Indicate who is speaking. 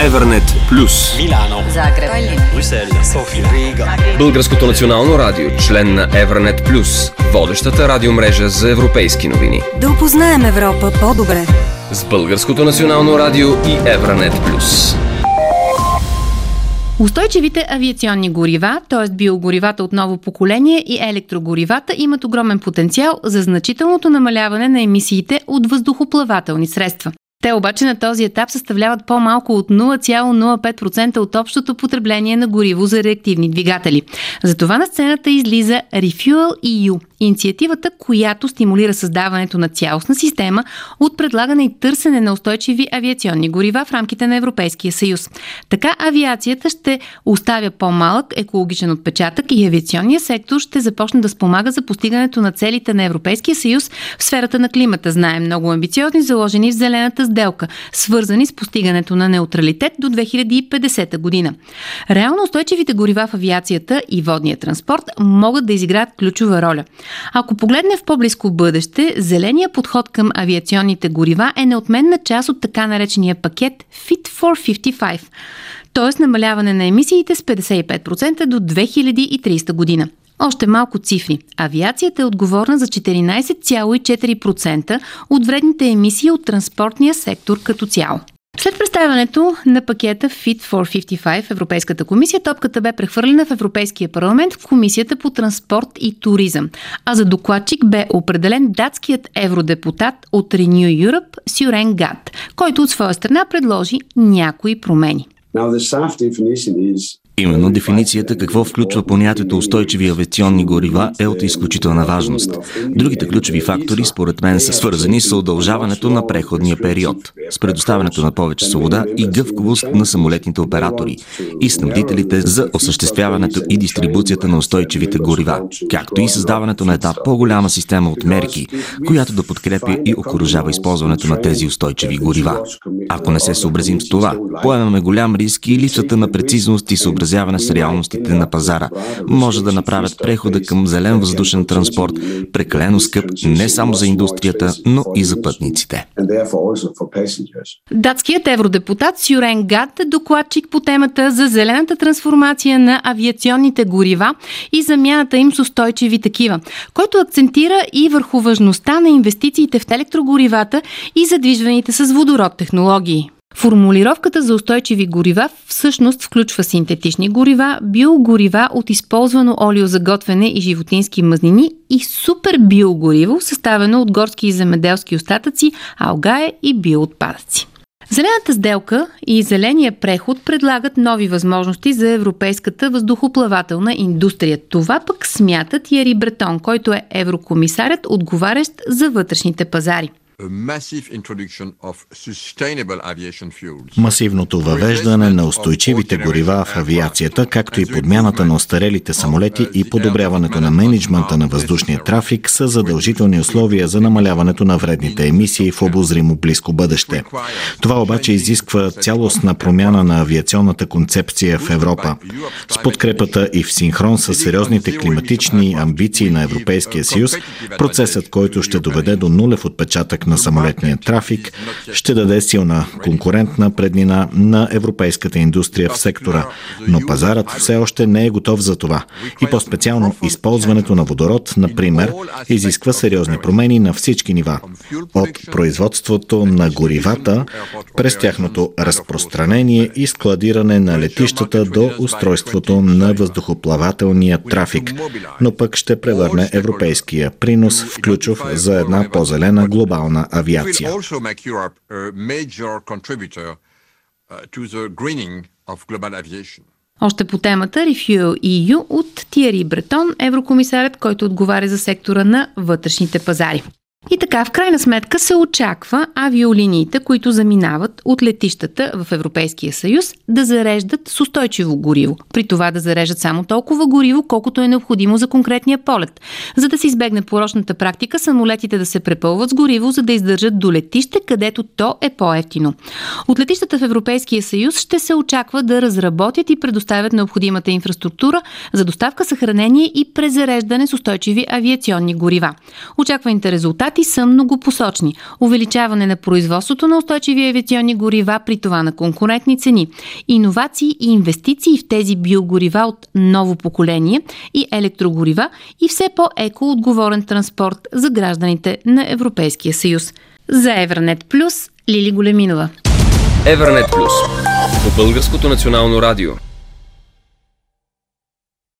Speaker 1: Evernet Plus.
Speaker 2: Милано.
Speaker 3: Загреб.
Speaker 2: Брюксел. София. Рига.
Speaker 1: Българското национално радио, член на Evernet Plus, водещата радиомрежа за европейски новини.
Speaker 3: Да опознаем Европа по-добре.
Speaker 1: С Българското национално радио и Evernet Plus.
Speaker 4: Устойчивите авиационни горива, т.е. биогоривата от ново поколение и електрогоривата имат огромен потенциал за значителното намаляване на емисиите от въздухоплавателни средства. Те обаче на този етап съставляват по-малко от 0,05% от общото потребление на гориво за реактивни двигатели. Затова на сцената излиза Refuel EU – инициативата, която стимулира създаването на цялостна система от предлагане и търсене на устойчиви авиационни горива в рамките на Европейския съюз. Така авиацията ще оставя по-малък екологичен отпечатък и авиационния сектор ще започне да спомага за постигането на целите на Европейския съюз в сферата на климата. Знаем много амбициозни, заложени в зелената сделка, свързани с постигането на неутралитет до 2050 година. Реално устойчивите горива в авиацията и водния транспорт могат да изиграят ключова роля. Ако погледне в по-близко бъдеще, зеления подход към авиационните горива е неотменна част от така наречения пакет Fit for 55 т.е. намаляване на емисиите с 55% до 2030 година. Още малко цифри. Авиацията е отговорна за 14,4% от вредните емисии от транспортния сектор като цяло. След представянето на пакета Fit for 55 в Европейската комисия, топката бе прехвърлена в Европейския парламент в Комисията по транспорт и туризъм. А за докладчик бе определен датският евродепутат от Renew Europe Сюрен Гад, който от своя страна предложи някои промени.
Speaker 5: Now, the SAF definition is
Speaker 6: Именно дефиницията какво включва понятието устойчиви авиационни горива е от изключителна важност. Другите ключови фактори, според мен, са свързани с удължаването на преходния период, с предоставянето на повече свобода и гъвковост на самолетните оператори и снабдителите за осъществяването и дистрибуцията на устойчивите горива, както и създаването на една по-голяма система от мерки, която да подкрепя и окоръжава използването на тези устойчиви горива. Ако не се съобразим с това, поемаме голям риск и липсата на прецизност и съобразяване съобразяване с реалностите на пазара, може да направят прехода към зелен въздушен транспорт прекалено скъп не само за индустрията, но и за пътниците.
Speaker 4: Датският евродепутат Сюрен Гад е докладчик по темата за зелената трансформация на авиационните горива и замяната им с устойчиви такива, който акцентира и върху важността на инвестициите в електрогоривата и задвижваните с водород технологии. Формулировката за устойчиви горива всъщност включва синтетични горива, биогорива от използвано олио за готвене и животински мазнини и супер биогориво, съставено от горски и земеделски остатъци, алгае и биоотпадъци. Зелената сделка и зеления преход предлагат нови възможности за европейската въздухоплавателна индустрия. Това пък смятат Яри Бретон, който е еврокомисарят, отговарящ за вътрешните пазари.
Speaker 7: Масивното въвеждане на устойчивите горива в авиацията, както и подмяната на остарелите самолети и подобряването на менеджмента на въздушния трафик са задължителни условия за намаляването на вредните емисии в обозримо близко бъдеще. Това обаче изисква цялостна промяна на авиационната концепция в Европа. С подкрепата и в синхрон с сериозните климатични амбиции на Европейския съюз, процесът, който ще доведе до нулев отпечатък на самолетния трафик ще даде силна конкурентна преднина на европейската индустрия в сектора, но пазарът все още не е готов за това. И по-специално използването на водород, например, изисква сериозни промени на всички нива. От производството на горивата, през тяхното разпространение и складиране на летищата до устройството на въздухоплавателния трафик, но пък ще превърне европейския принос в ключов за една по-зелена глобална на авиация.
Speaker 4: Още по темата Refuel EU от Тиери Бретон, еврокомисарят, който отговаря за сектора на вътрешните пазари. И така, в крайна сметка се очаква авиолиниите, които заминават от летищата в Европейския съюз, да зареждат с устойчиво гориво. При това да зареждат само толкова гориво, колкото е необходимо за конкретния полет. За да се избегне порочната практика, самолетите да се препълват с гориво, за да издържат до летище, където то е по-ефтино. От летищата в Европейския съюз ще се очаква да разработят и предоставят необходимата инфраструктура за доставка, съхранение и презареждане с устойчиви авиационни горива. Очакваните резултати резултати са многопосочни. Увеличаване на производството на устойчиви авиационни горива при това на конкурентни цени, иновации и инвестиции в тези биогорива от ново поколение и електрогорива и все по-екоотговорен транспорт за гражданите на Европейския съюз. За Евранет Плюс Лили Големинова.
Speaker 1: Евранет Плюс по Българското национално радио.